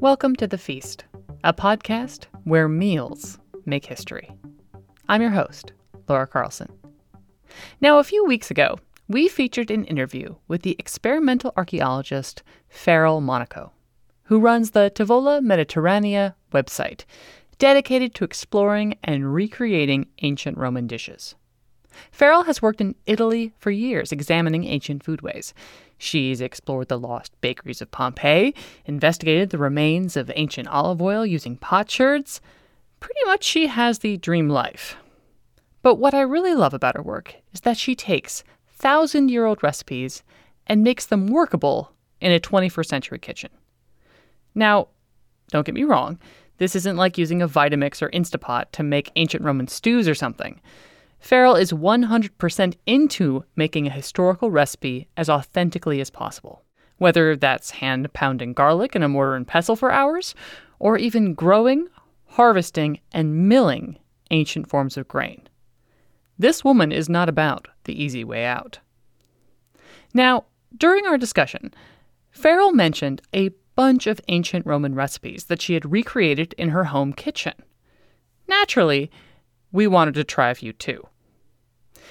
Welcome to The Feast, a podcast where meals make history. I'm your host, Laura Carlson. Now, a few weeks ago, we featured an interview with the experimental archaeologist Farrell Monaco, who runs the Tavola Mediterranea website, dedicated to exploring and recreating ancient Roman dishes. Farrell has worked in Italy for years examining ancient foodways. She's explored the lost bakeries of Pompeii, investigated the remains of ancient olive oil using potsherds. Pretty much, she has the dream life. But what I really love about her work is that she takes thousand year old recipes and makes them workable in a 21st century kitchen. Now, don't get me wrong, this isn't like using a Vitamix or Instapot to make ancient Roman stews or something. Farrell is 100% into making a historical recipe as authentically as possible. Whether that's hand pounding garlic in a mortar and pestle for hours, or even growing, harvesting, and milling ancient forms of grain. This woman is not about the easy way out. Now, during our discussion, Farrell mentioned a bunch of ancient Roman recipes that she had recreated in her home kitchen. Naturally, we wanted to try a few too.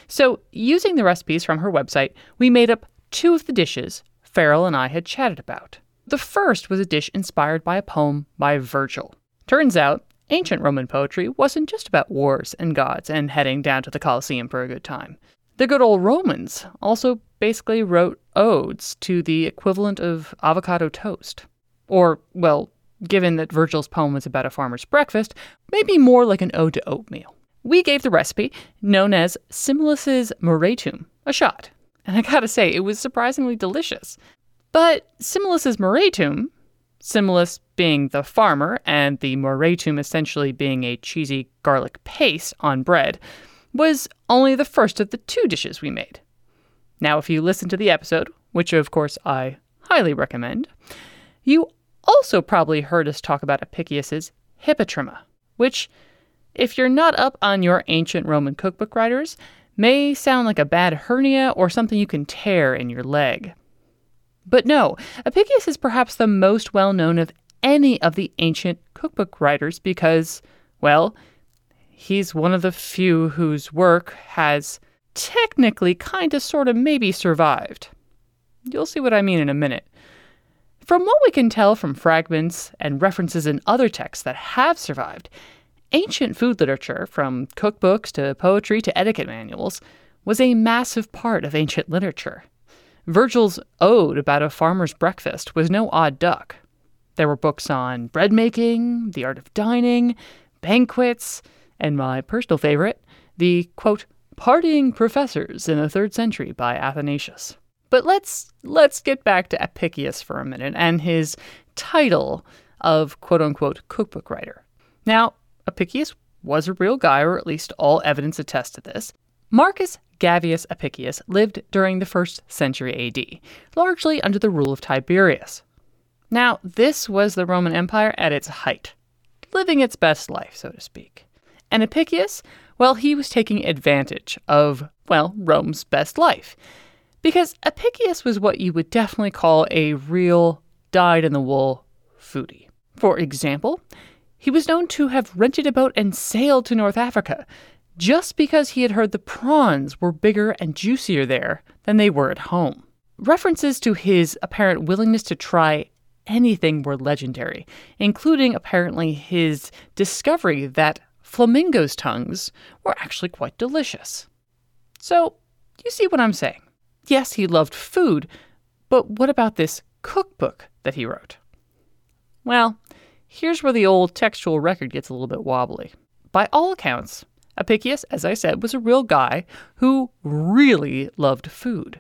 So, using the recipes from her website, we made up two of the dishes Farrell and I had chatted about. The first was a dish inspired by a poem by Virgil. Turns out, ancient Roman poetry wasn't just about wars and gods and heading down to the Colosseum for a good time. The good old Romans also basically wrote odes to the equivalent of avocado toast. Or, well, given that Virgil's poem was about a farmer's breakfast, maybe more like an ode to oatmeal we gave the recipe, known as Simulus's Moretum, a shot. And I gotta say, it was surprisingly delicious. But Simulus's Moretum, Simulus being the farmer and the Moretum essentially being a cheesy garlic paste on bread, was only the first of the two dishes we made. Now, if you listen to the episode, which of course I highly recommend, you also probably heard us talk about Apicius's Hypotrimma, which if you're not up on your ancient Roman cookbook writers, may sound like a bad hernia or something you can tear in your leg. But no, Apicius is perhaps the most well known of any of the ancient cookbook writers because, well, he's one of the few whose work has technically kind of sort of maybe survived. You'll see what I mean in a minute. From what we can tell from fragments and references in other texts that have survived, Ancient food literature, from cookbooks to poetry to etiquette manuals, was a massive part of ancient literature. Virgil's ode about a farmer's breakfast was no odd duck. There were books on bread making, the art of dining, banquets, and my personal favorite, the quote, partying professors in the 3rd century by Athenaeus. But let's let's get back to Apicius for a minute and his title of quote unquote cookbook writer. Now, Apicius was a real guy, or at least all evidence attests to this. Marcus Gavius Apicius lived during the first century AD, largely under the rule of Tiberius. Now, this was the Roman Empire at its height, living its best life, so to speak. And Apicius, well, he was taking advantage of, well, Rome's best life. Because Apicius was what you would definitely call a real dyed in the wool foodie. For example, he was known to have rented a boat and sailed to North Africa just because he had heard the prawns were bigger and juicier there than they were at home. References to his apparent willingness to try anything were legendary, including apparently his discovery that flamingos' tongues were actually quite delicious. So, you see what I'm saying? Yes, he loved food, but what about this cookbook that he wrote? Well, Here's where the old textual record gets a little bit wobbly. By all accounts, Apicius, as I said, was a real guy who really loved food.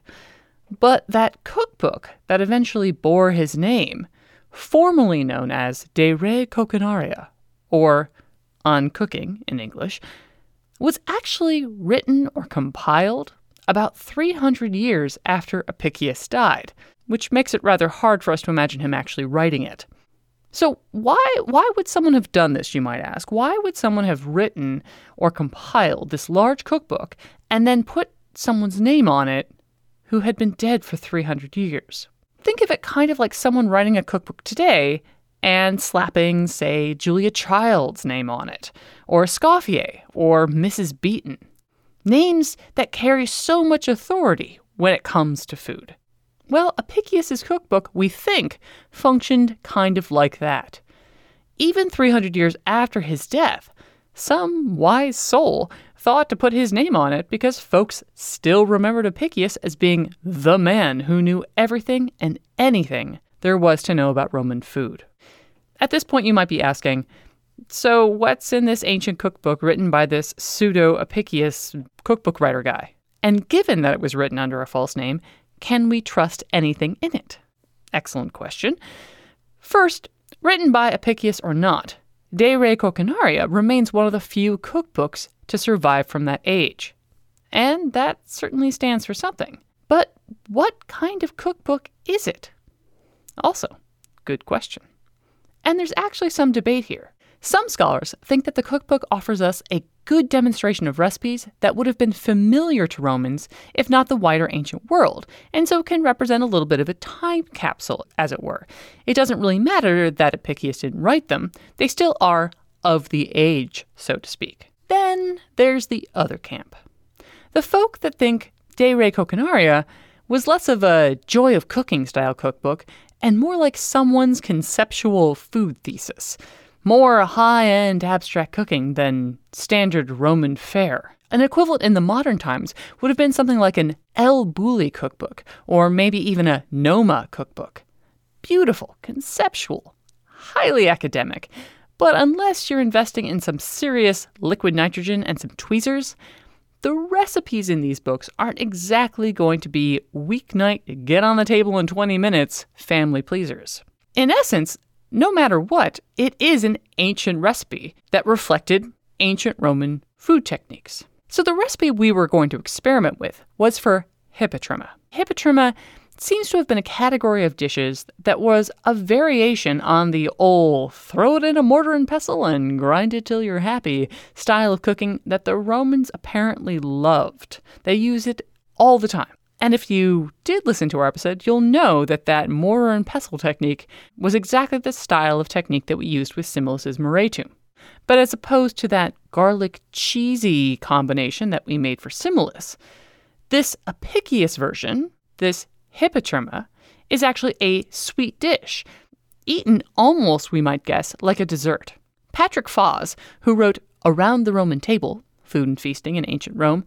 But that cookbook that eventually bore his name, formerly known as De Re Coquinaria, or On Cooking in English, was actually written or compiled about 300 years after Apicius died, which makes it rather hard for us to imagine him actually writing it. So why why would someone have done this, you might ask? Why would someone have written or compiled this large cookbook and then put someone's name on it who had been dead for 300 years? Think of it kind of like someone writing a cookbook today and slapping, say, Julia Child's name on it, or Escoffier, or Mrs. Beeton. Names that carry so much authority when it comes to food. Well, Apicius' cookbook, we think, functioned kind of like that. Even 300 years after his death, some wise soul thought to put his name on it because folks still remembered Apicius as being the man who knew everything and anything there was to know about Roman food. At this point, you might be asking, so what's in this ancient cookbook written by this pseudo Apicius cookbook writer guy? And given that it was written under a false name, can we trust anything in it? Excellent question. First, written by Apicius or not, De Re Coquinaria remains one of the few cookbooks to survive from that age. And that certainly stands for something. But what kind of cookbook is it? Also, good question. And there's actually some debate here. Some scholars think that the cookbook offers us a good demonstration of recipes that would have been familiar to Romans, if not the wider ancient world, and so can represent a little bit of a time capsule, as it were. It doesn't really matter that Apicius didn't write them, they still are of the age, so to speak. Then there's the other camp. The folk that think De Re Coquinaria was less of a joy of cooking style cookbook and more like someone's conceptual food thesis more high end abstract cooking than standard Roman fare. An equivalent in the modern times would have been something like an El Bulli cookbook, or maybe even a Noma cookbook. Beautiful, conceptual, highly academic, but unless you're investing in some serious liquid nitrogen and some tweezers, the recipes in these books aren't exactly going to be weeknight, get on the table in 20 minutes family pleasers. In essence, no matter what, it is an ancient recipe that reflected ancient Roman food techniques. So the recipe we were going to experiment with was for hypotrimma. Hypotrimma seems to have been a category of dishes that was a variation on the old throw it in a mortar and pestle and grind it till you're happy style of cooking that the Romans apparently loved. They use it all the time. And if you did listen to our episode, you'll know that that mortar and pestle technique was exactly the style of technique that we used with Simulus's moretum. But as opposed to that garlic cheesy combination that we made for Simulus, this Apicius version, this hypotrimma, is actually a sweet dish, eaten almost, we might guess, like a dessert. Patrick Faas, who wrote Around the Roman Table Food and Feasting in Ancient Rome,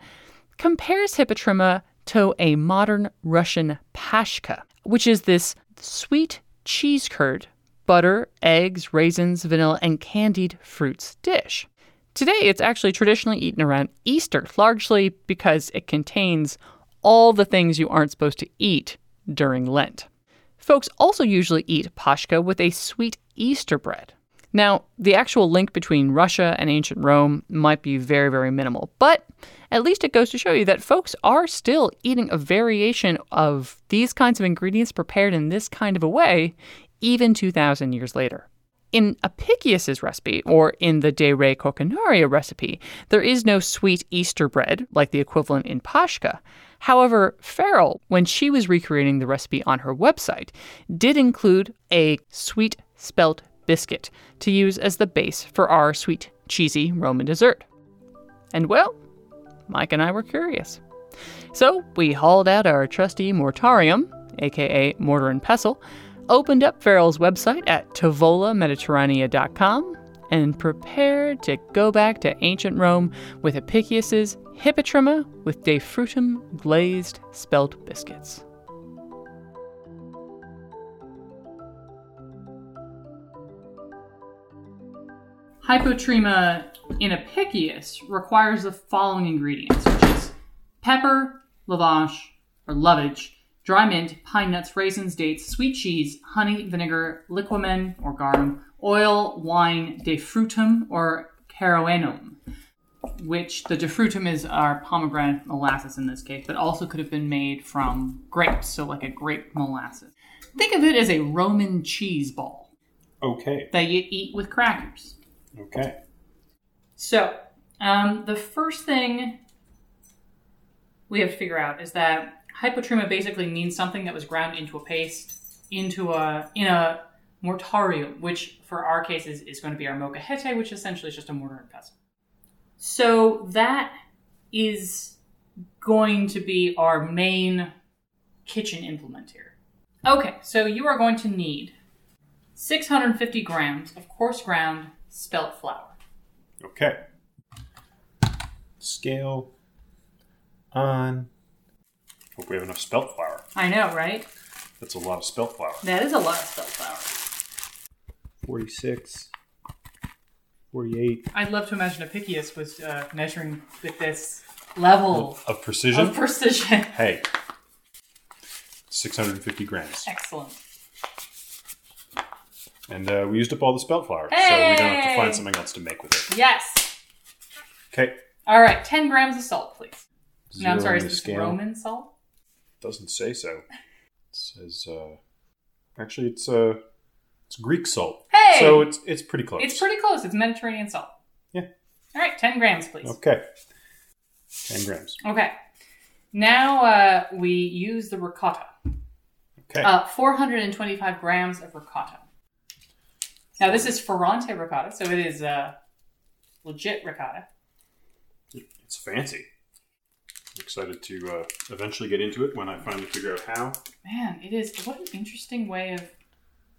compares hypotrimma to a modern Russian pashka, which is this sweet cheese curd, butter, eggs, raisins, vanilla, and candied fruits dish. Today, it's actually traditionally eaten around Easter, largely because it contains all the things you aren't supposed to eat during Lent. Folks also usually eat pashka with a sweet Easter bread. Now, the actual link between Russia and ancient Rome might be very, very minimal, but at least it goes to show you that folks are still eating a variation of these kinds of ingredients prepared in this kind of a way, even 2,000 years later. In Apicius's recipe, or in the De Re Coquinaria recipe, there is no sweet Easter bread like the equivalent in Pashka. However, Farrell, when she was recreating the recipe on her website, did include a sweet spelt biscuit to use as the base for our sweet, cheesy Roman dessert. And well, Mike and I were curious. So we hauled out our trusty mortarium, aka mortar and pestle, opened up Farrell's website at tavolamediterranea.com, and prepared to go back to ancient Rome with Apicius's Hypotrimma with Defrutum glazed spelt biscuits. Hypotrimma in Apicius requires the following ingredients, which is pepper, lavash, or lovage, dry mint, pine nuts, raisins, dates, sweet cheese, honey, vinegar, liquamen or garum, oil, wine, defrutum or caroenum, which the defrutum is our pomegranate molasses in this case, but also could have been made from grapes, so like a grape molasses. Think of it as a Roman cheese ball. Okay. That you eat with crackers. Okay. So, um, the first thing we have to figure out is that hypotrimma basically means something that was ground into a paste into a in a mortarium, which for our cases is going to be our molcajete, which essentially is just a mortar and pestle. So that is going to be our main kitchen implement here. Okay, so you are going to need 650 grams of coarse ground spelt flour. Okay. Scale on. Hope we have enough spelt flour. I know, right? That's a lot of spelt flour. That is a lot of spelt flour. 46, 48 I'd love to imagine Apicius was uh, measuring with this level of precision. of precision. hey, 650 grams. Excellent. And uh, we used up all the spelt flour, so we don't have to Hey! find something else to make with it. Yes. Okay. All right, 10 grams of salt, please. No, I'm Zero sorry, on is the this scale. Roman salt? Doesn't say so. It says, uh, actually, it's uh, it's Greek salt. Hey! So it's it's pretty close. It's pretty close. It's Mediterranean salt. Yeah. All right, 10 grams, please. Okay. 10 grams. Okay. Now uh, we use the ricotta. Okay. Uh, 425 grams of ricotta. Now, this is Ferrante ricotta, so it is uh, legit ricotta. It's fancy. I'm excited to uh, eventually get into it when I finally figure out how. Man, it is. What an interesting way of.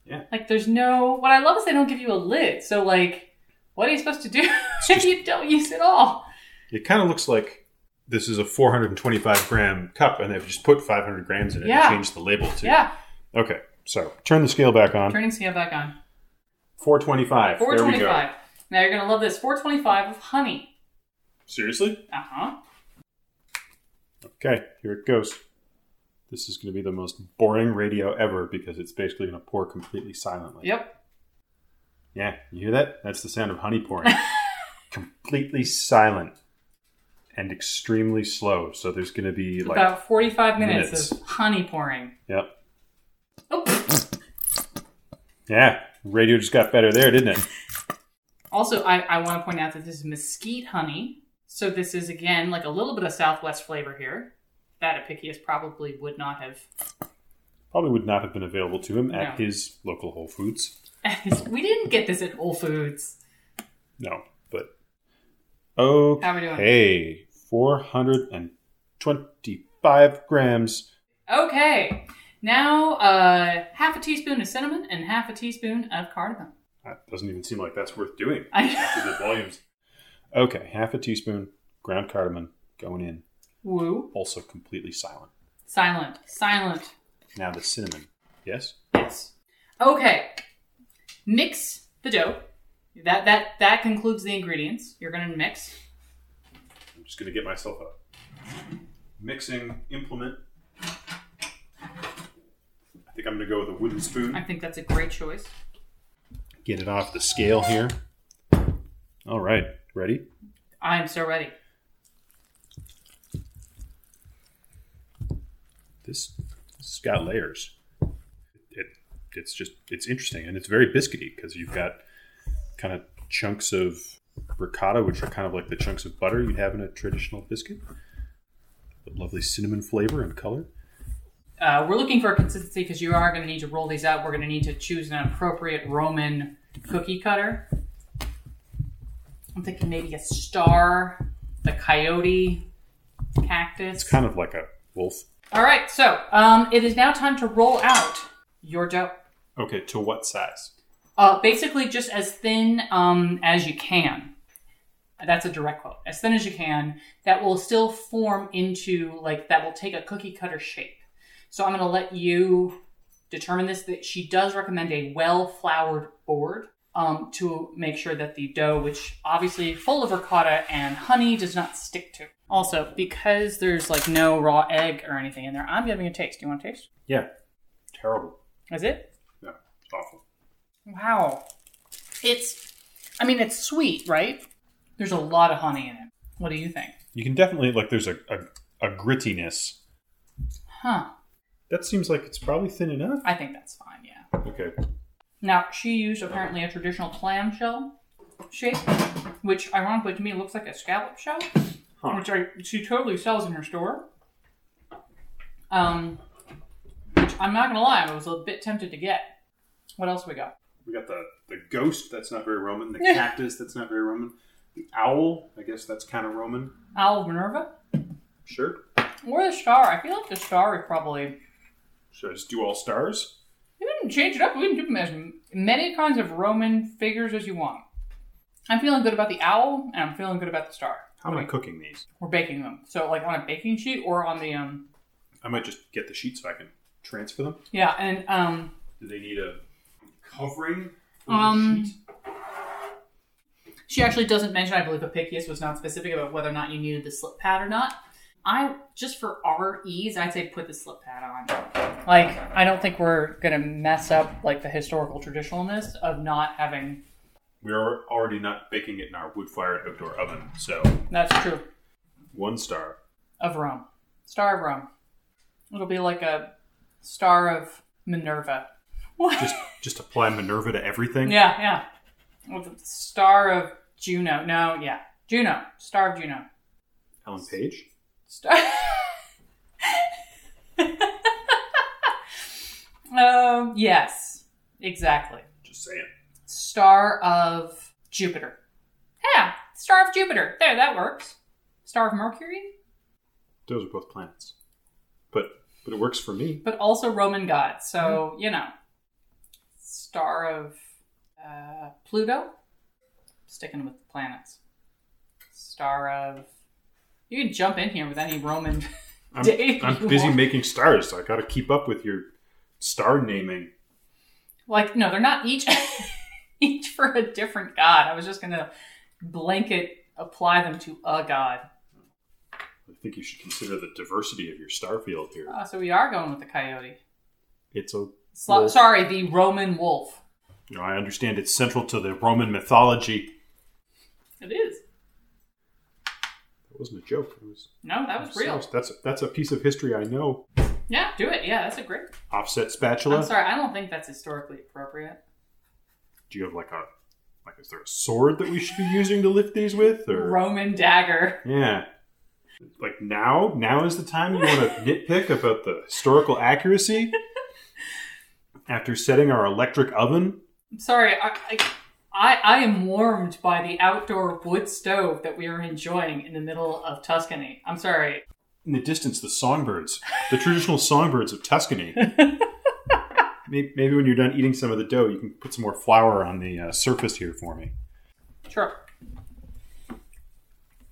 Yeah. Like, there's no. What I love is they don't give you a lid. So, like, what are you supposed to do if just- you don't use it all? It kind of looks like this is a 425 gram cup, and they've just put 500 grams in it Yeah. and changed the label too. Yeah. Okay, so turn the scale back on. Turning scale back on. 425. There we 425. go. Now you're going to love this 425 of honey. Seriously? Uh huh. Okay, here it goes. This is going to be the most boring radio ever because it's basically going to pour completely silently. Yep. Yeah, you hear that? That's the sound of honey pouring. completely silent and extremely slow. So there's going to be like, About 45 minutes, minutes. of honey pouring. yep. Oh. Yeah, radio just got better there, didn't it? Also, I, I want to point out that this is mesquite honey. So this is, again, like a little bit of Southwest flavor here. That Apicius probably would not have. Probably would not have been available to him at No. his local Whole Foods. we didn't get this at Whole Foods. No, but okay. We doing? Hey, four hundred and twenty-five grams. Okay. Now, uh, half a teaspoon of cinnamon and half a teaspoon of cardamom. That doesn't even seem like that's worth doing I after the volumes. Okay, half a teaspoon ground cardamom going in. Woo. Also completely silent. Silent. Silent. Now the cinnamon. Yes. Yes. Okay. Mix the dough. That that that concludes the ingredients. You're gonna mix. I'm just gonna get myself a mixing implement. I'm gonna go with a wooden spoon. I think that's a great choice. Get it off the scale here. All right, ready? I am so ready. This, this has got layers. It, it's just it's interesting and it's very biscuity because you've got kind of chunks of ricotta, which are kind of like the chunks of butter you'd have in a traditional biscuit. But lovely cinnamon flavor and color. Uh, we're looking for consistency because you are going to need to roll these out. We're going to need to choose an appropriate Roman cookie cutter. I'm thinking maybe a star, the coyote, cactus. It's kind of like a wolf. All right, so um, it is now time to roll out your dough. Okay, to what size? Uh, basically, just as thin um, as you can. That's a direct quote. As thin as you can, that will still form into, like, that will take a cookie cutter shape. So I'm going to let you determine this. That she does recommend a well floured board um, to make sure that the dough, which obviously full of ricotta and honey, does not stick to. Also, because there's like no raw egg or anything in there, I'm giving a taste. Do you want to taste? Yeah, terrible. Is it? Yeah. it's awful. Wow. It's, I mean, it's sweet, right? There's a lot of honey in it. What do you think? You can definitely like. There's a, a, a grittiness. Huh. That seems like it's probably thin enough. I think that's fine, yeah. Okay. Now, she used apparently a traditional clamshell shape, which ironically to me looks like a scallop shell, Huh. which I, she totally sells in her store. Um, which I'm not gonna lie, I was a bit tempted to get. What else we got? We got the the ghost. That's not very Roman. The cactus. That's not very Roman. The owl. I guess that's kind of Roman. Owl of Minerva Sure. or the star. I feel like the star is probably. Should I just do all stars? You can change it up. We can do as many kinds of Roman figures as you want. I'm feeling good about the owl, and I'm feeling good about the star. How am I cooking these? We're baking them. So, like on a baking sheet or on the um. I might just get the sheet so I can transfer them. Yeah, and um. Do they need a covering for Um, the sheet? She actually doesn't mention. I believe Apicius was not specific about whether or not you needed the slip pad or not. I just for our ease, I'd say put the slip pad on. Like, I don't think we're gonna mess up like the historical traditionalness of not having. We're already not baking it in our wood-fired outdoor oven, so That's true one star. of Rome, Star of Rome. It'll be like a Star of Minerva. What? Just just apply Minerva to everything. Yeah, yeah. With the Star of Juno. No, yeah, Juno. Star of Juno. Ellen Page. Star. um. Yes. Exactly. Just saying. Star of Jupiter. Yeah. Star of Jupiter. There, that works. Star of Mercury, Those are both planets, but but it works for me. but also Roman gods. So you know. Star of uh, Pluto. Sticking with the planets. Star of. You can jump in here with any Roman. I'm, I'm busy want- making stars, so I got to keep up with your star naming. Like no, they're not each each for a different god. I was just gonna blanket apply them to a god. I think you should consider the diversity of your star field here. Oh, so we are going with the coyote. It's a. Sorry, the Roman wolf. you know I understand it's central to the Roman mythology. It is. That wasn't a joke. It was No, that was real. That's that's a piece of history I know. Yeah, do it. Yeah, that's a great. Offset spatula. I'm sorry, I don't think that's historically appropriate. Do you have like a like is there a sword that we should be using to lift these with or Roman dagger. yeah like now now is the time you want to nitpick about the historical accuracy after setting our electric oven I'm sorry, I, I, I, I am warmed by the outdoor wood stove that we are enjoying in the middle of Tuscany. I'm sorry. In the distance the songbirds the traditional songbirds of tuscany maybe, maybe when you're done eating some of the dough you can put some more flour on the uh, surface here for me Sure.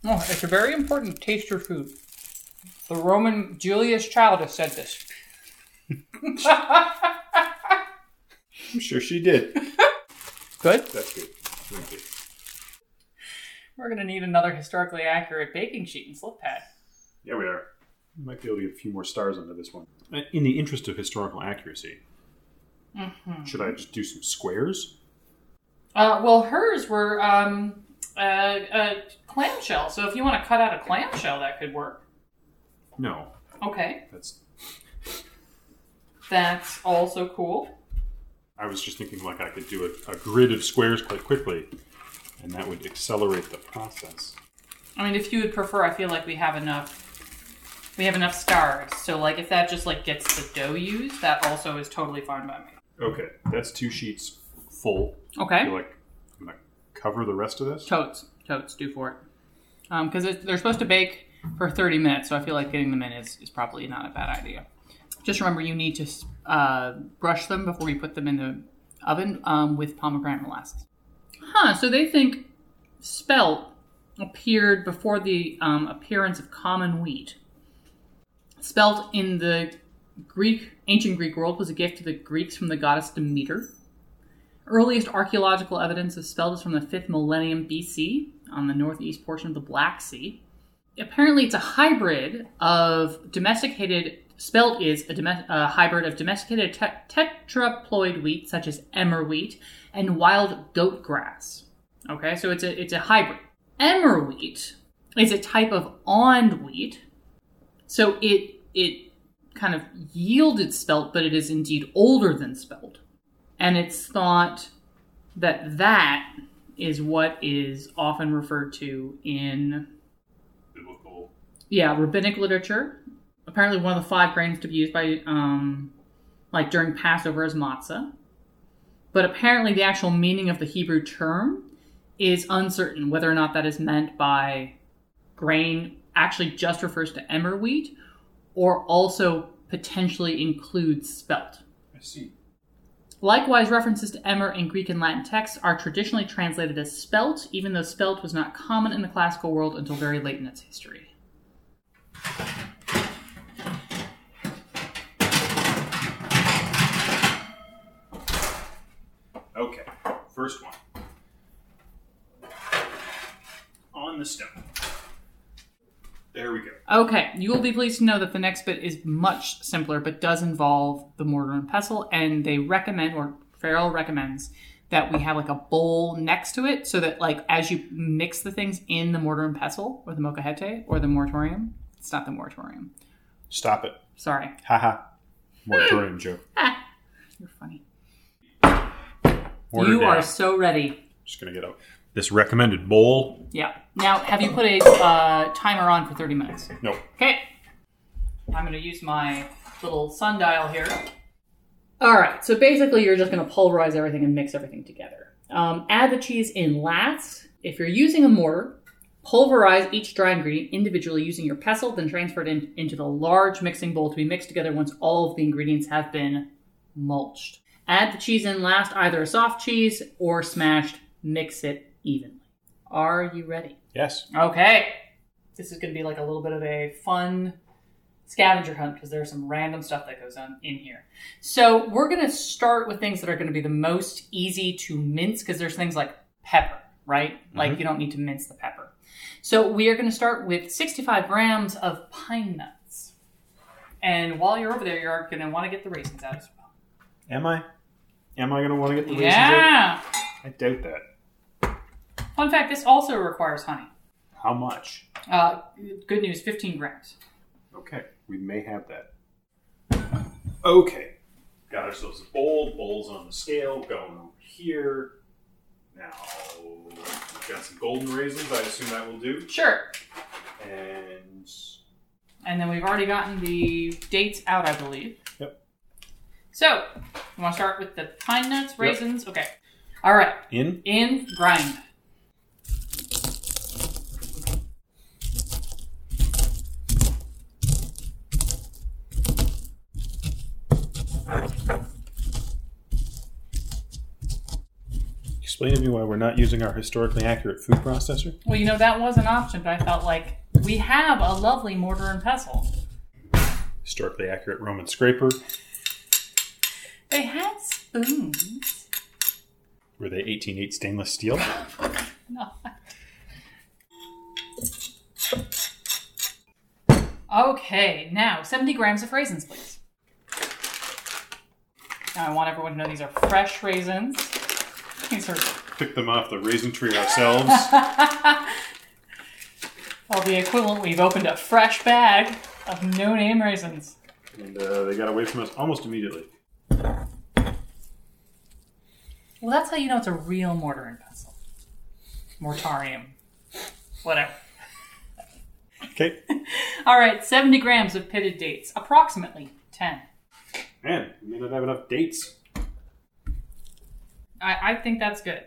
Oh, it's a very important to taste your food. The Roman Julius Childus said this. i'm sure she did Good. that's good Thank you. We're gonna need another historically accurate baking sheet and slip pad. Yeah, we are. We might be able to get a few more stars under this one. Uh, In the interest of historical accuracy, should I just do some squares? Uh, well, hers were um, uh, uh, clamshell. So if you want to cut out a clamshell, that could work. No, Okay, that's. that's also cool. I was just thinking like I could do a, a grid of squares quite quickly, and that would accelerate the process. I mean, if you would prefer, I feel like we have enough. We have enough stars. So like, if that just like gets the dough used, that also is totally fine by me. Okay, that's two sheets full. I Okay. feel like I'm gonna cover the rest of this. Totes, totes, do for it. Um because they're supposed to bake for 30 minutes, so I feel like getting them in is, is probably not a bad idea. Just remember, you need to uh, brush them before you put them in the oven um, with pomegranate molasses. Huh, so they think spelt appeared before the um, appearance of common wheat. Spelt in the Greek, ancient Greek world was a gift to the Greeks from the goddess Demeter. Earliest archaeological evidence of spelt is from the 5th millennium BC on the northeast portion of the Black Sea. Apparently, it's a hybrid of domesticated. Spelt is a, a hybrid of domesticated te- tetraploid wheat, such as emmer wheat, and wild goat grass. Okay, so it's a it's a hybrid. Emmer wheat is a type of ond wheat, so it it kind of yielded spelt, but it is indeed older than spelt. And it's thought that that is what is often referred to in Biblical. yeah rabbinic literature. Apparently one of the five grains to be used by um like during passover is matzah. But apparently the actual meaning of the Hebrew term is uncertain whether or not that is meant by grain actually just refers to emmer wheat or also potentially includes spelt. I see. Likewise, references to emmer in Greek and Latin texts are traditionally translated as spelt, even though spelt was not common in the classical world until very late in its history. Okay, first one. On the stone. There we go. Okay, you will be pleased to know that the next bit is much simpler, but does involve the mortar and pestle, and they recommend, or Farrell recommends, that we have like a bowl next to it, so that like as you mix the things in the mortar and pestle, or the molcajete, or the moratorium, it's not the moratorium. Stop it. Sorry, Haha. Moratorium joke. Ah, you're funny. Order you down. are so ready. Just gonna get a this recommended bowl. Yeah. Now, have you put a uh, timer on for 30 minutes? No. Okay. I'm going to use my little sundial here. All right. So basically, you're just going to pulverize everything and mix everything together. Um, add the cheese in last. If you're using a mortar, pulverize each dry ingredient individually using your pestle, then transfer it in, into the large mixing bowl to be mixed together once all of the ingredients have been mulched. Add the cheese in last, either a soft cheese or smashed. Mix it evenly. Are you ready? Yes. Okay. This is going to be like a little bit of a fun scavenger hunt because there's some random stuff that goes on in here. So we're going to start with things that are going to be the most easy to mince because there's things like pepper, right? Like mm-hmm. you don't need to mince the pepper. So we are going to start with 65 grams of pine nuts. And while you're over there, you're going to want to get the raisins out as well. Am I? Am I gonna want to get the raisins? out? Yeah. I doubt that. Fun fact: this also requires honey. How much? Uh, good news: 15 grams. Okay, we may have that. Okay, got ourselves a bowl. Bowls on the scale going over here. Now we've got some golden raisins. I assume that will do. Sure. And And then we've already gotten the dates out, I believe. Yep. So, you want to start with the pine nuts, raisins? Okay. All right. in. In, grind. Explain to me why we're not using our historically accurate food processor. Well, you know, that was an option, but I felt like we have a lovely mortar and pestle. Historically accurate Roman scraper. They had spoons. Were they 18.8 stainless steel? No. Okay, now 70 grams of raisins, please. Now I want everyone to know these are fresh raisins. These are Pick them off the raisin tree ourselves. well, the equivalent. We've opened a fresh bag of no-name raisins. and uh, they got away from us almost immediately. Well, that's how you know it's a real mortar and pestle. Mortarium. Whatever. Okay. All right, 70 grams of pitted dates, approximately 10. Man, we may not have enough dates. I, I think that's good.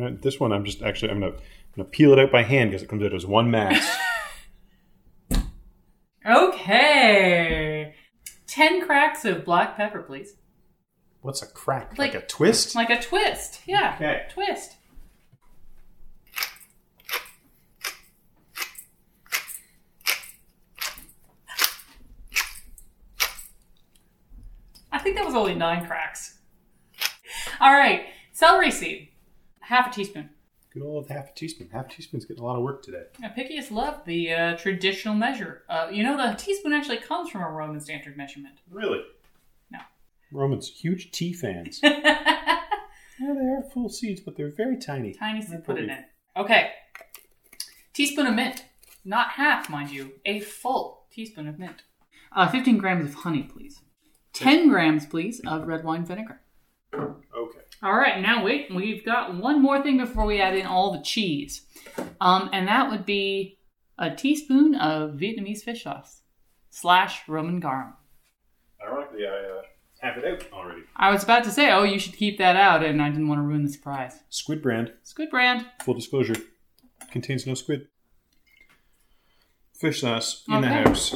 Uh, this one, I'm just actually I'm gonna I'm gonna peel it out by hand because it comes out as one mass. Okay. 10 cracks of black pepper, please. What's a crack? Like- Like, a twist? Like a twist. Yeah. Okay. Twist. I think that was only nine cracks. All right. Celery seed. Half a teaspoon. Good old half a teaspoon. Half a teaspoon's getting a lot of work today. Now, Apicius love the uh, traditional measure. Uh, you know, the teaspoon actually comes from a Roman standard measurement. Really? No. Romans, huge tea fans. yeah, they are full seeds, but they're very tiny. Tiny to put in it in. Okay. Teaspoon of mint. Not half, mind you. A full teaspoon of mint. Uh, 15 grams of honey, please. 10 grams, please, of red wine vinegar. Okay. All right, now wait. We've got one more thing before we add in all the cheese. Um, and that would be a teaspoon of Vietnamese fish sauce slash Roman garum. Ironically, I uh, have have it out already. I was about to say, oh, you should keep that out, and I didn't want to ruin the surprise. Squid brand. Squid brand. Full disclosure. Contains no squid. Fish sauce in the house.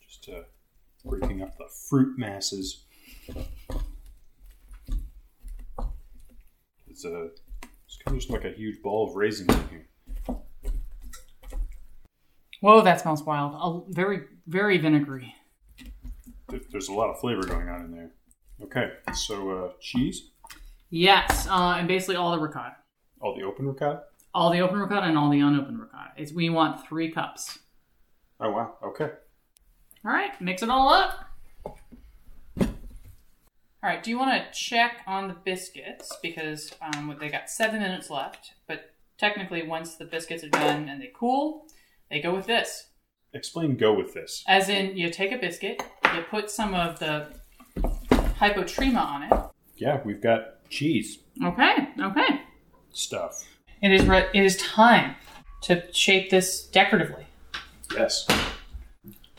Just uh, breaking up the fruit masses. It's a. It's kind of just like a huge ball of raisins in here. Whoa, that smells wild. A very, very vinegary. There- There's a lot of flavor going on in there. Okay, so uh, cheese, Yes, uh, and basically all the ricotta. all the open ricotta. All the open ricotta and all the unopened ricotta. It's, we want three cups. Oh wow, okay. All right, mix it all up. All right, do you want to check on the biscuits? Because um, they got seven minutes left, but technically, once the biscuits are done and they cool, they go with this. Explain go with this. As in, you take a biscuit, you put some of the hypotrimma on it. Yeah, we've got cheese Okay, okay. stuff. It is re- it is time to shape this decoratively. Yes.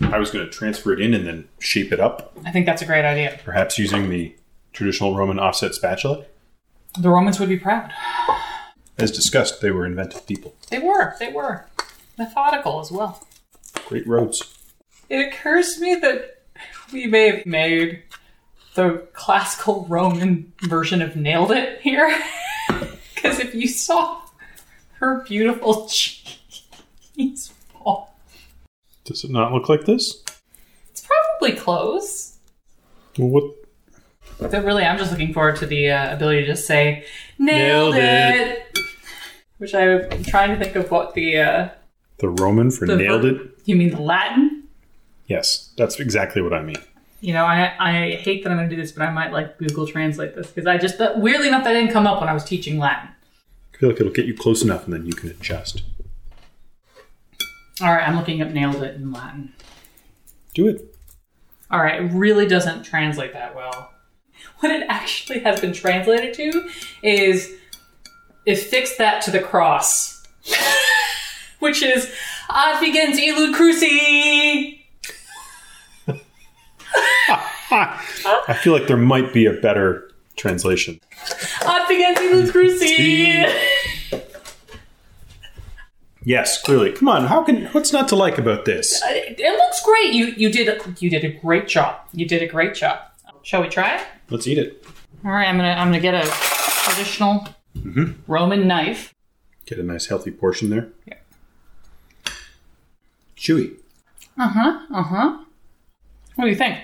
I was going to transfer it in and then shape it up, I think that's a great idea. perhaps using the traditional Roman offset spatula. The Romans would be proud. As discussed, they were inventive people. They were, they were methodical as well. Great roads. It occurs to me that we may have made the classical Roman version of Nailed It here. Because if you saw her beautiful ball, Does it not look like this? it's probably close. Well, what? But really, I'm just looking forward to the uh, ability to just say, Nailed, Nailed it! it. Which I'm trying to think of what the. Uh, The Roman for The nailed ver- it? you mean the Latin? Yes, that's exactly what I mean. You know, I, I hate that I'm going to do this, but I might like Google Translate this because I just that, weirdly enough that didn't come up when I was teaching Latin. I feel like it'll get you close enough and then you can adjust. All right, I'm looking up nailed it in Latin. Do it. All right, it really doesn't translate that well. What it actually has been translated to is is fix that to the cross, which is ad begins elude cruci. I feel like there might be a better translation. Ad begins elude cruci. Yes, clearly. Come on, how can what's not to like about this? It it looks great. You you did a, you did a great job. You did a great job. Shall we try it? Let's eat it. All right, I'm gonna I'm gonna get a traditional Roman knife. Get a nice healthy portion there. Yeah. Chewy. Uh huh. Uh huh. What do you think?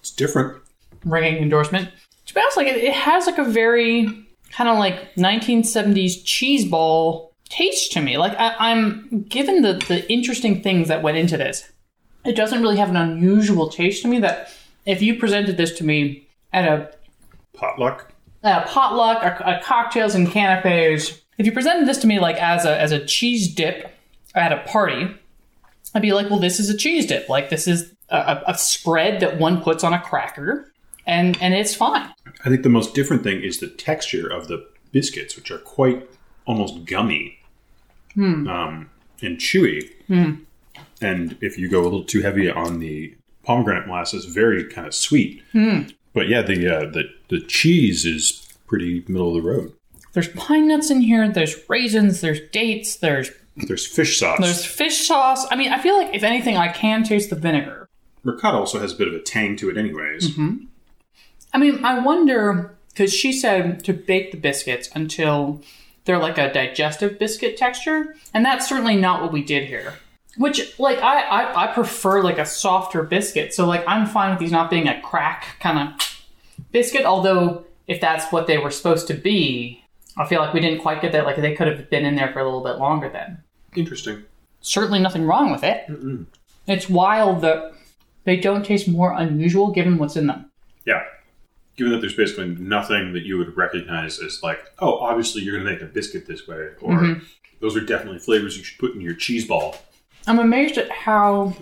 It's different. Ringing endorsement. To be honest, like it, it has like a very kind of like 1970s cheese ball taste to me. Like I, I'm given the the interesting things that went into this. It doesn't really have an unusual taste to me. That if you presented this to me at a Potluck. at a potluck, or, cocktails and canapes. If you presented this to me like as a as a cheese dip at a party, I'd be like, well, this is a cheese dip. Like this is a, a, a spread that one puts on a cracker, and and it's fine. I think the most different thing is the texture of the biscuits, which are quite almost gummy um, and chewy. And if you go a little too heavy on the pomegranate molasses, very kind of sweet. But yeah, the, uh, the the cheese is pretty middle of the road. There's pine nuts in here. There's raisins. There's dates. There's There's fish sauce. there's fish sauce. I mean, I feel like if anything, I can taste the vinegar. Ricotta also has a bit of a tang to it, anyways. I mean, I wonder because she said to bake the biscuits until they're like a digestive biscuit texture, and that's certainly not what we did here. Which, like, I I, I prefer like a softer biscuit, so like I'm fine with these not being a crack kind of biscuit. Although if that's what they were supposed to be, I feel like we didn't quite get that. Like they could have been in there for a little bit longer then. Interesting. Certainly nothing wrong with it. It's wild that they don't taste more unusual given what's in them. Yeah. Given that there's basically nothing that you would recognize as like, oh, obviously you're going to make a biscuit this way, or mm-hmm. those are definitely flavors you should put in your cheese ball. I'm amazed at how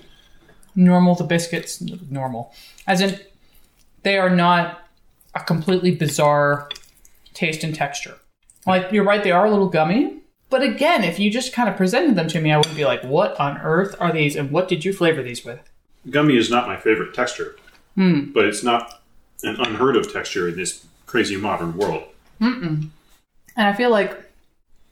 normal the biscuits normal, as in they are not a completely bizarre taste and texture. Like you're right, they are a little gummy. But again, if you just kind of presented them to me, I would be like, "What on earth are these? And what did you flavor these with?" Gummy is not my favorite texture. Hmm. but it's not an unheard of texture in this crazy modern world. And I feel like,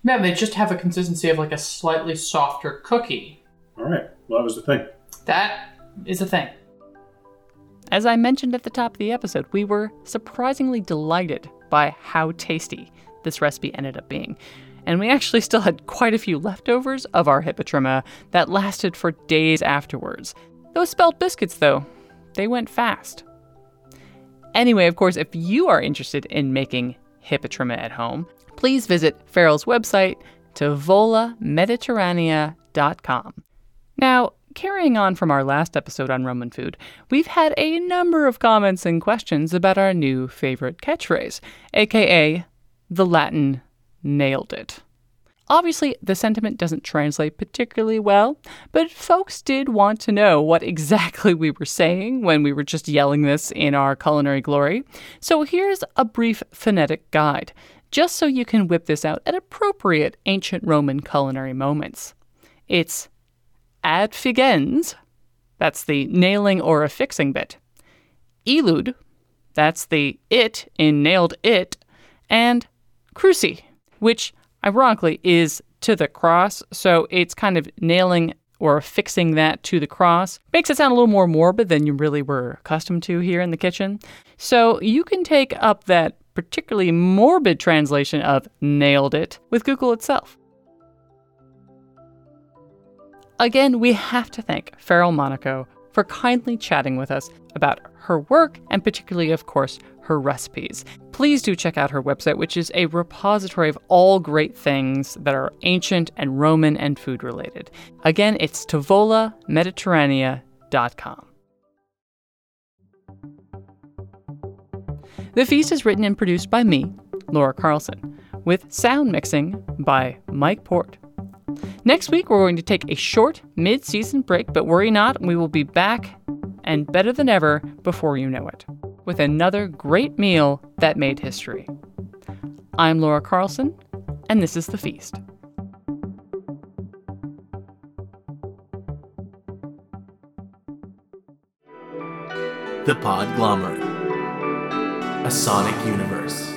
man, they just have a consistency of like a slightly softer cookie. All right, well that was the thing. That is a thing. As I mentioned at the top of the episode, we were surprisingly delighted by how tasty this recipe ended up being. And we actually still had quite a few leftovers of our hypotrimma that lasted for days afterwards. Those spelt biscuits, though, they went fast. Anyway, of course, if you are interested in making hypotrimma at home, please visit Farrell's website, tavolamediterranea.com. Now, carrying on from our last episode on Roman food, we've had a number of comments and questions about our new favorite catchphrase, aka the Latin nailed it. Obviously, the sentiment doesn't translate particularly well, but folks did want to know what exactly we were saying when we were just yelling this in our culinary glory. So here's a brief phonetic guide, just so you can whip this out at appropriate ancient Roman culinary moments. It's adfigens, that's the nailing or affixing bit. Illud, that's the it in nailed it, and cruci, which ironically is to the cross, so it's kind of nailing or fixing that to the cross. Makes it sound a little more morbid than you really were accustomed to here in the kitchen. So you can take up that particularly morbid translation of nailed it with Google itself. Again, we have to thank Farrell Monaco for kindly chatting with us about her work and, particularly, of course, her recipes. Please do check out her website, which is a repository of all great things that are ancient and Roman and food related. Again, it's tavolamediterranea.com. The Feast is written and produced by me, Laura Carlson, with sound mixing by Mike Portt. Next week, we're going to take a short mid season break, but worry not, we will be back and better than ever before you know it, with another great meal that made history. I'm Laura Carlson, and this is The Feast. The Podglomerate. A Sonic Universe.